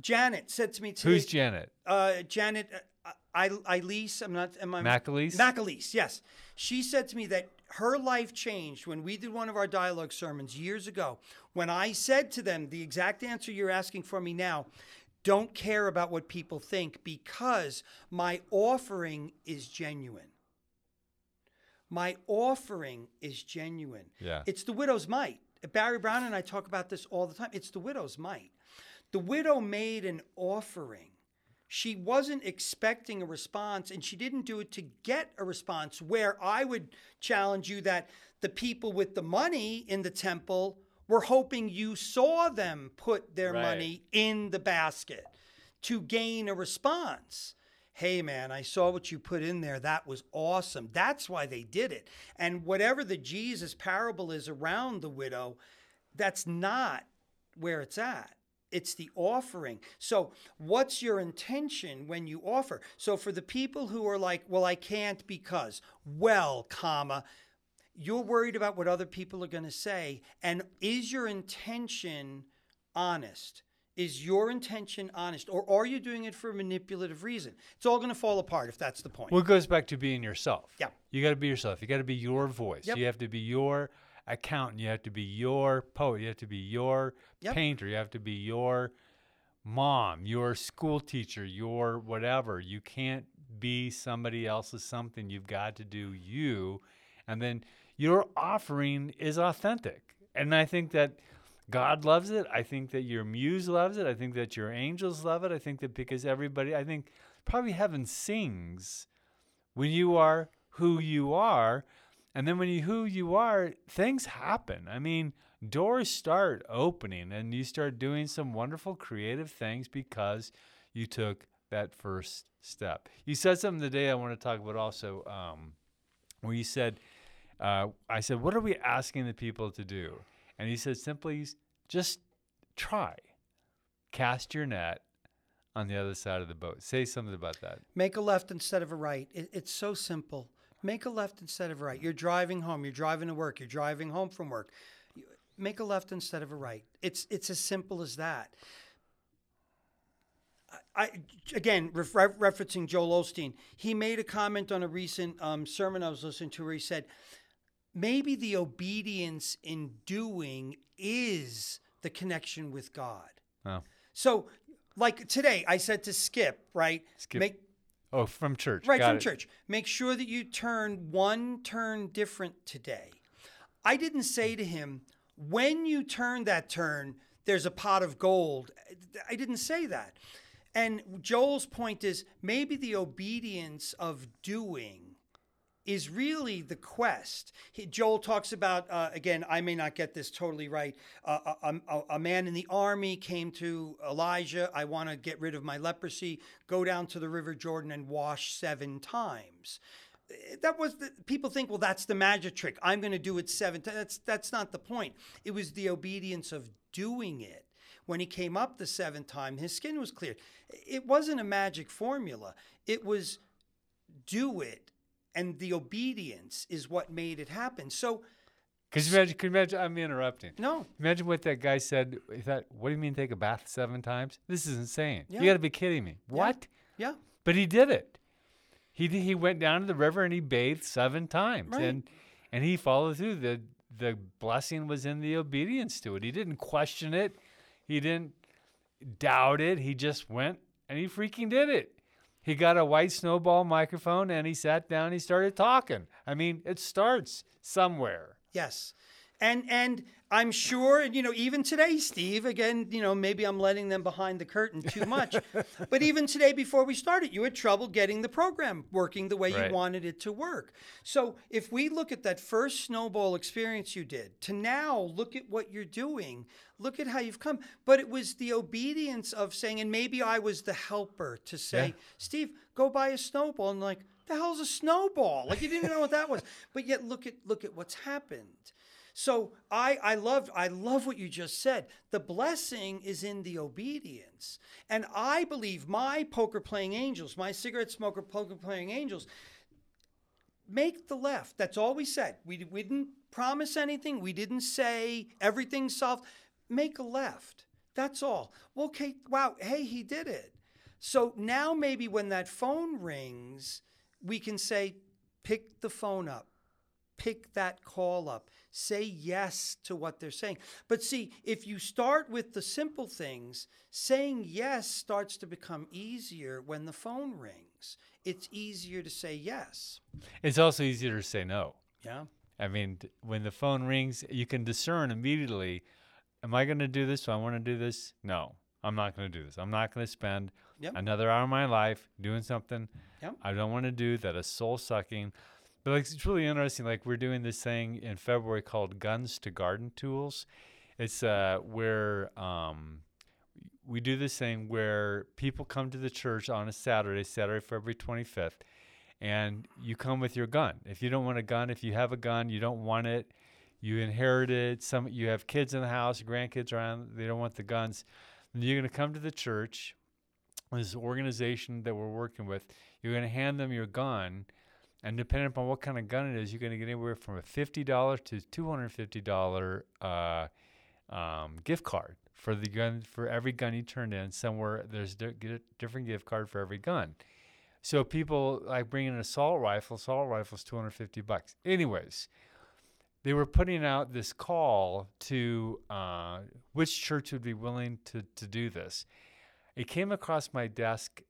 Janet said to me today. Who's Janet? uh, Janet? Uh, I, Elise. I'm not. Am I? McAleese? McAleese. Yes. She said to me that her life changed when we did one of our dialogue sermons years ago. When I said to them the exact answer you're asking for me now. Don't care about what people think because my offering is genuine. My offering is genuine. Yeah. It's the widow's mite. Barry Brown and I talk about this all the time. It's the widow's mite. The widow made an offering. She wasn't expecting a response and she didn't do it to get a response. Where I would challenge you that the people with the money in the temple were hoping you saw them put their Right. money in the basket to gain a response. Hey, man, I saw what you put in there. That was awesome. That's why they did it. And whatever the Jesus parable is around the widow, that's not where it's at. It's the offering. So, what's your intention when you offer? So, for the people who are like, well, I can't because, well, comma, you're worried about what other people are going to say. And is your intention honest? Is your intention honest? Or are you doing it for a manipulative reason? It's all going to fall apart if that's the point. Well, it goes back to being yourself. Yeah. You got to be yourself. You got to be your voice. Yep. You have to be your accountant. You have to be your poet. You have to be your Yep. painter. You have to be your mom, your school teacher, your whatever. You can't be somebody else's something. You've got to do you. And then your offering is authentic. And I think that God loves it. I think that your muse loves it. I think that your angels love it. I think that because everybody, I think probably heaven sings when you are who you are and then when you who you are things happen i mean doors start opening and you start doing some wonderful creative things because you took that first step you said something today i want to talk about also um, where you said uh, i said what are we asking the people to do and he said simply just try cast your net on the other side of the boat say something about that Make a left instead of a right. It, it's so simple. Make a left instead of a right. You're driving home. You're driving to work. You're driving home from work. Make a left instead of a right. It's it's as simple as that. I, again ref- referencing Joel Osteen. He made a comment on a recent um, sermon I was listening to where he said, maybe the obedience in doing is the connection with God. oh So, like today, I said to Skip, right? Skip. Make Oh, from church. right Got from it. church. Make sure that you turn one turn different today. I didn't say to him, when you turn that turn, there's a pot of gold. I didn't say that. And Joel's point is maybe the obedience of doing is really the quest. He, Joel talks about, uh, again, I may not get this totally right. Uh, a, a, a man in the army came to Elijah, I want to get rid of my leprosy, go down to the River Jordan and wash seven times. That was the, people think, well, that's the magic trick. I'm going to do it seven times. That's, that's not the point. It was the obedience of doing it. When he came up the seventh time, his skin was cleared. It wasn't a magic formula. It was do it and the obedience is what made it happen. So, Because you imagine, can you imagine, I'm interrupting. no, Imagine what that guy said. He thought, what do you mean take a bath seven times? This is insane. Yeah. You got to be kidding me. What? yeah, But he did it. He did, he went down to the river and he bathed seven times. Right. And and he followed through. The the blessing was in the obedience to it. He didn't question it. He didn't doubt it. He just went and he freaking did it. He got a white snowball microphone and he sat down he started talking. I mean, it starts somewhere. yes. And and I'm sure, and you know, even today, Steve, again, you know, maybe I'm letting them behind the curtain too much. but even today, before we started, you had trouble getting the program working the way Right. you wanted it to work. So if we look at that first snowball experience you did to now look at what you're doing, look at how you've come. But it was the obedience of saying, and maybe I was the helper to say, Yeah. Steve, go buy a snowball. And like, the hell's a snowball? Like you didn't know what that was. But yet look at look at what's happened. So I I love I love what you just said. The blessing is in the obedience. And I believe my poker playing angels, my cigarette smoker poker playing angels, make the left. That's all we said. We, we didn't promise anything. We didn't say everything's solved. Make a left. That's all. Well, okay, wow, hey, he did it. So now maybe when that phone rings, we can say, pick the phone up, pick that call up, say yes to what they're saying. But see, if you start with the simple things, saying yes starts to become easier when the phone rings. It's easier to say yes. It's also easier to say no. Yeah. I mean, when the phone rings, you can discern immediately am I going to do this? Do I want to do this? No, I'm not going to do this. I'm not going to spend Yep. another hour of my life doing something Yep. I don't want to do that is soul sucking. But like, it's really interesting. Like we're doing this thing in February called Guns to Garden Tools. It's uh, where um, we do this thing where people come to the church on a Saturday, Saturday, February 25th, and you come with your gun. If you don't want a gun, if you have a gun, you don't want it, you inherit it. Some you have kids in the house, grandkids around, they don't want the guns. You're going to come to the church, this organization that we're working with. You're going to hand them your gun, and depending upon what kind of gun it is, you're going to get anywhere from a fifty dollar to two hundred fifty dollar uh, um, gift card for the gun for every gun you turn in. Somewhere there's a different gift card for every gun. So people like bringing an assault rifle. Assault rifle's two hundred fifty bucks. Anyways, they were putting out this call to uh, which church would be willing to to do this. It came across my desk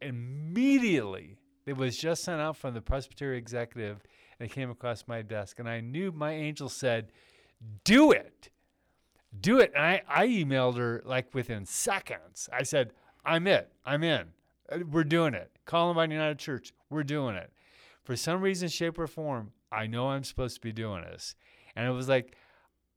immediately. It was just sent out from the Presbytery executive, and it came across my desk, and I knew my angel said, "Do it, do it." And I, I emailed her like within seconds. I said, "I'm it. I'm in. Uh, We're doing it. Columbine United Church. We're doing it." For some reason, shape, or form, I know I'm supposed to be doing this, and it was like,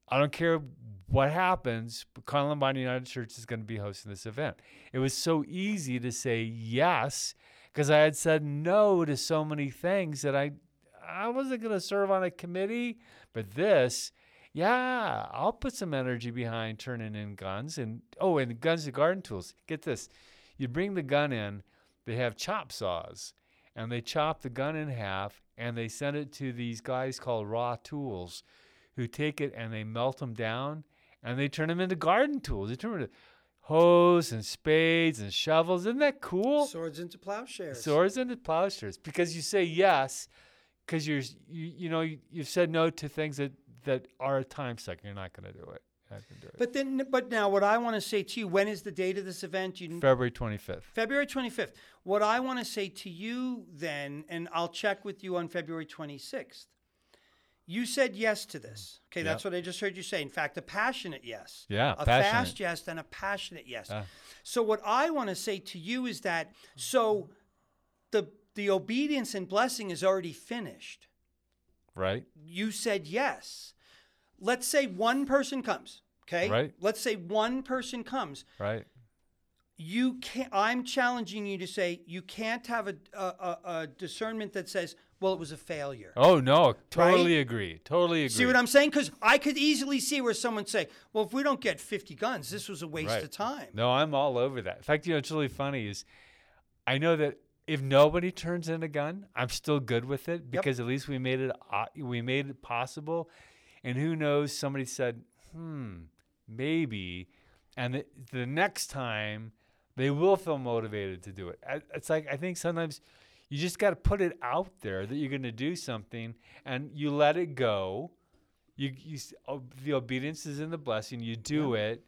I don't care what happens, but Columbine United Church is going to be hosting this event. It was so easy to say yes because I had said no to so many things that I I wasn't going to serve on a committee, but this, yeah, I'll put some energy behind turning in guns and oh, and guns and garden tools. Get this. You bring the gun in, they have chop saws and they chop the gun in half and they send it to these guys called raw tools who take it and they melt them down and they turn them into garden tools. They turn them into hoes and spades and shovels. Isn't that cool? Swords into plowshares. Swords into plowshares because you say yes because you're you, you know you, you've said no to things that that are a time suck. You're not going to do it. Do it. But then, but now, what I want to say to you, when is the date of this event? You February 25th. February 25th. What I want to say to you then, and I'll check with you on February 26th. You said yes to this. Okay, that's what I just heard you say. In fact, a passionate yes. Yeah, a passionate. fast yes and a passionate yes. Ah. So what I want to say to you is that so the the obedience and blessing is already finished. Right? You said yes. Let's say one person comes. Okay. Right. Let's say one person comes Right? you can't i'm challenging you to say you can't have a, a, a discernment that says well it was a failure Oh no, totally agree. Totally agree. see what i'm saying because i could easily see where someone say well if we don't get 50 guns this was a waste Right. of time No, I'm all over that. In fact, you know, it's really funny is I know that if nobody turns in a gun, I'm still good with it because at least we made it uh, we made it possible. And who knows? Somebody said, "Hmm, maybe," and the, the next time they will feel motivated to do it. It's like I think sometimes you just got to put it out there that you're going to do something, and you let it go. You, you the obedience is in the blessing. You do it,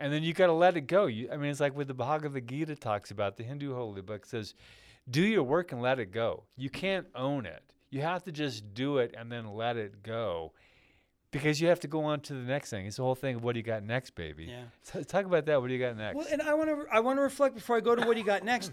and then you got to let it go. You, I mean, it's like what the Bhagavad Gita talks about. The Hindu holy book says, "Do your work and let it go." You can't own it. You have to just do it and then let it go, because you have to go on to the next thing. It's the whole thing of what do you got next, baby. Yeah. So talk about that. What do you got next? well and i want to i want to reflect before i go to what do you got next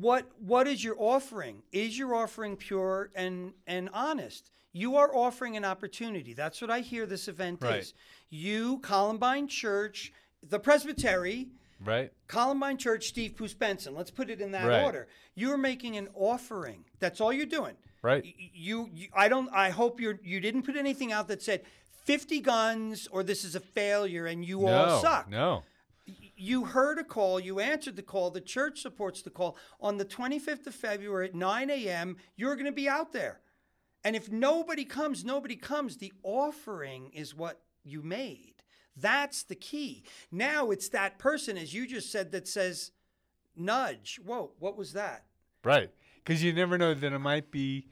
what what is your offering is your offering pure and and honest you are offering an opportunity that's what i hear this event Right. is you columbine church the presbytery right? Columbine Church, Steve Poos Benson. Let's put it in that Right. order. You're making an offering. That's all you're doing. Right. You, you, I don't. I hope you're. You didn't put anything out that said, 50 guns or this is a failure and you no, all suck. No. You heard a call, you answered the call, the church supports the call. On the 25th of February at 9 a.m., you're going to be out there. And if nobody comes, nobody comes. The offering is what you made. That's the key. Now it's that person, as you just said, that says, nudge. Whoa, what was that? Right. Because you never know that it might be,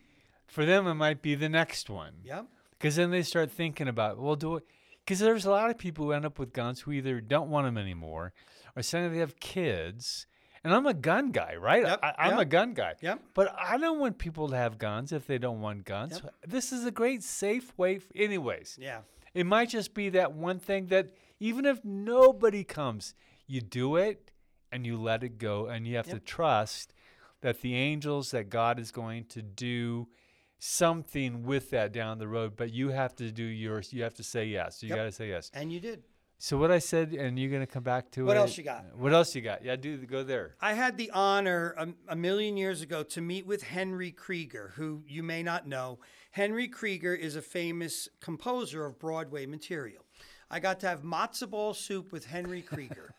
for them, it might be the next one. Yep. Because then they start thinking about, well, do it. Because there's a lot of people who end up with guns who either don't want them anymore or saying they have kids. And I'm a gun guy, right? Yep, I, I'm yep. a gun guy. Yep. But I don't want people to have guns if they don't want guns. Yep. This is a great safe way, f- anyways. Yeah. It might just be that one thing that even if nobody comes, you do it and you let it go and you have to trust that the angels that God is going to do something with that down the road, but you have to do yours. You have to say yes. You Yep. got to say yes. And you did. So what I said, and you're going to come back to What it. What else you got? What else you got? Yeah, do go there. I had the honor a, a million years ago to meet with Henry Krieger, who you may not know. Henry Krieger is a famous composer of Broadway material. I got to have matzo ball soup with Henry Krieger.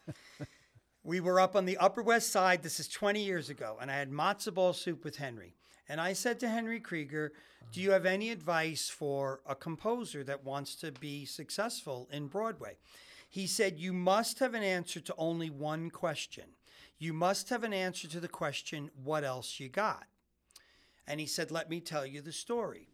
we were up on the Upper West Side. This is 20 years ago, and I had matzo ball soup with Henry. And I said to Henry Krieger, Do you have any advice for a composer that wants to be successful in Broadway? He said, You must have an answer to only one question. You must have an answer to the question, What else you got? And he said, Let me tell you the story.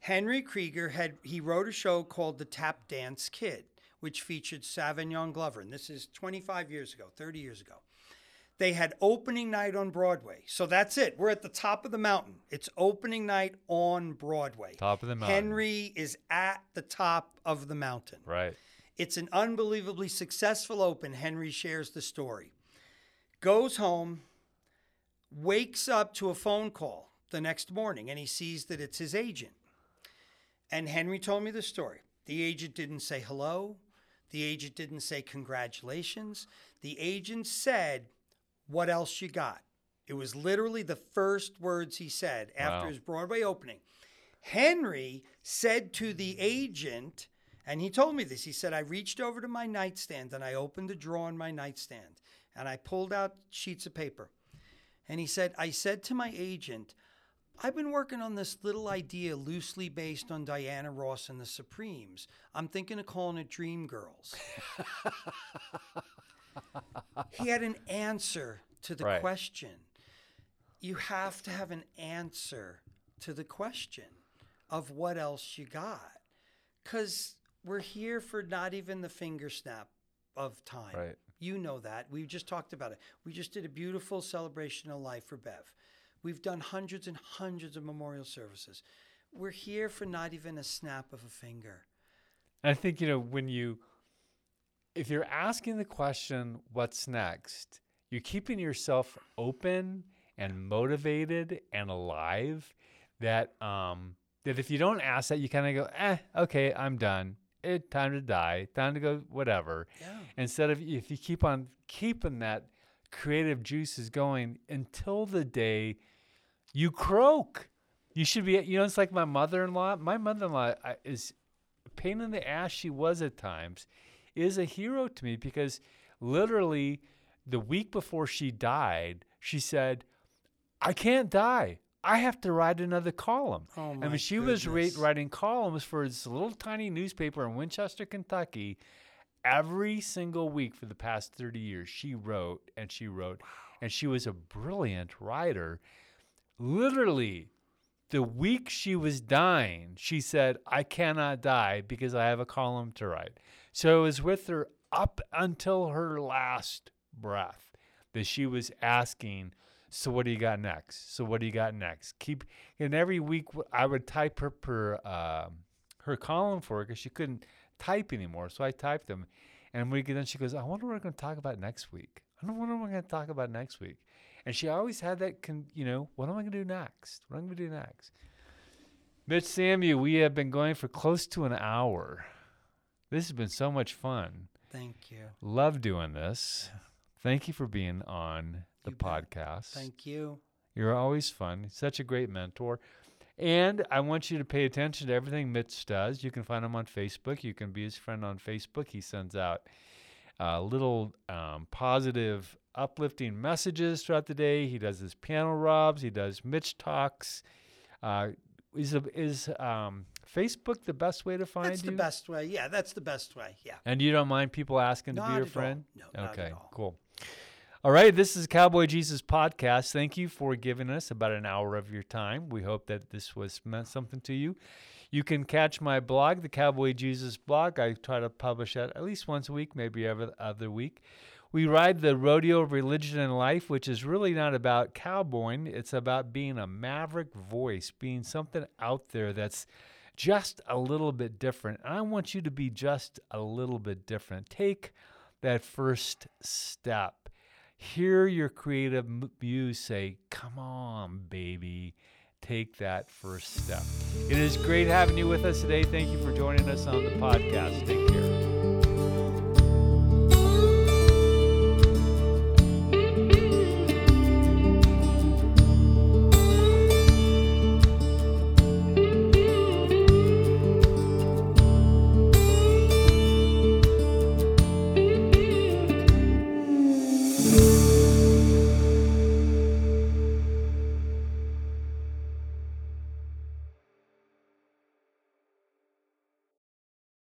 Henry Krieger had he wrote a show called The Tap Dance Kid, which featured Savion Glover, and this is 25 years ago, 30 years ago. They had opening night on Broadway. So that's it. We're at the top of the mountain. It's opening night on Broadway. Top of the mountain. Henry is at the top of the mountain. Right. It's an unbelievably successful open. Henry shares the story. Goes home, wakes up to a phone call the next morning, and he sees that it's his agent. And Henry told me the story. The agent didn't say hello. The agent didn't say congratulations. The agent said, What else you got? It was literally the first words he said after Wow. his Broadway opening. Henry said to the agent, and he told me this. He said, I reached over to my nightstand and I opened a drawer in my nightstand and I pulled out sheets of paper. And he said, I said to my agent, I've been working on this little idea loosely based on Diana Ross and the Supremes. I'm thinking of calling it Dream Girls. he had an answer to the Right. question. You have to have an answer to the question of what else you got. Because we're here for not even the finger snap of time. Right. You know that. We just talked about it. We just did a beautiful celebration of life for Bev. We've done hundreds and hundreds of memorial services. We're here for not even a snap of a finger. I think you know when you, if you're asking the question, "What's next?" You're keeping yourself open and motivated and alive. That um that if you don't ask that, you kind of go, "Eh, okay, I'm done. It time to die. Time to go. Whatever." Yeah. Instead of if you keep on keeping that creative juices going until the day you croak. You should be, you know, it's like my mother in law. My mother in law is pain in the ass, she was at times, is a hero to me because literally the week before she died, she said, I can't die. I have to write another column. Oh I mean, she was ra- writing columns for this little tiny newspaper in Winchester, Kentucky. Every single week for the past 30 years, she wrote and she wrote, and she was a brilliant writer. Literally, the week she was dying, she said, I cannot die because I have a column to write. So it was with her up until her last breath that she was asking, So what do you got next? So what do you got next? Keep, and every week I would type her, her, um her column for her because she couldn't type anymore. So I typed them. And we, then she goes, I wonder what we're going to talk about next week. I don't wonder what we're going to talk about next week. And she always had that, con- you know, what am I going to do next? What am I going to do next? Mitch Samu, we have been going for close to an hour. This has been so much fun. Thank you. Love doing this. Thank you for being on the You bet. podcast. Thank you. You're always fun. Such a great mentor. And I want you to pay attention to everything Mitch does. You can find him on Facebook. You can be his friend on Facebook. He sends out uh, little um, positive, uplifting messages throughout the day. He does his piano robs. He does Mitch talks. Uh, is is um, Facebook the best way to find you. That's you? the best way. Yeah, that's the best way. Yeah. And you don't mind people asking to be your at all. friend? No, not okay, at all. cool. All right, this is Cowboy Jesus podcast. Thank you for giving us about an hour of your time. We hope that this was meant something to you. You can catch my blog, the Cowboy Jesus blog. I try to publish that at least once a week, maybe every other week. We ride the rodeo of religion and life, which is really not about cowboying. It's about being a maverick voice, being something out there that's just a little bit different. And I want you to be just a little bit different. Take that first step. Hear your creative muse say, Come on, baby. Take that first step. It is great having you with us today. Thank you for joining us on the podcast. Take care.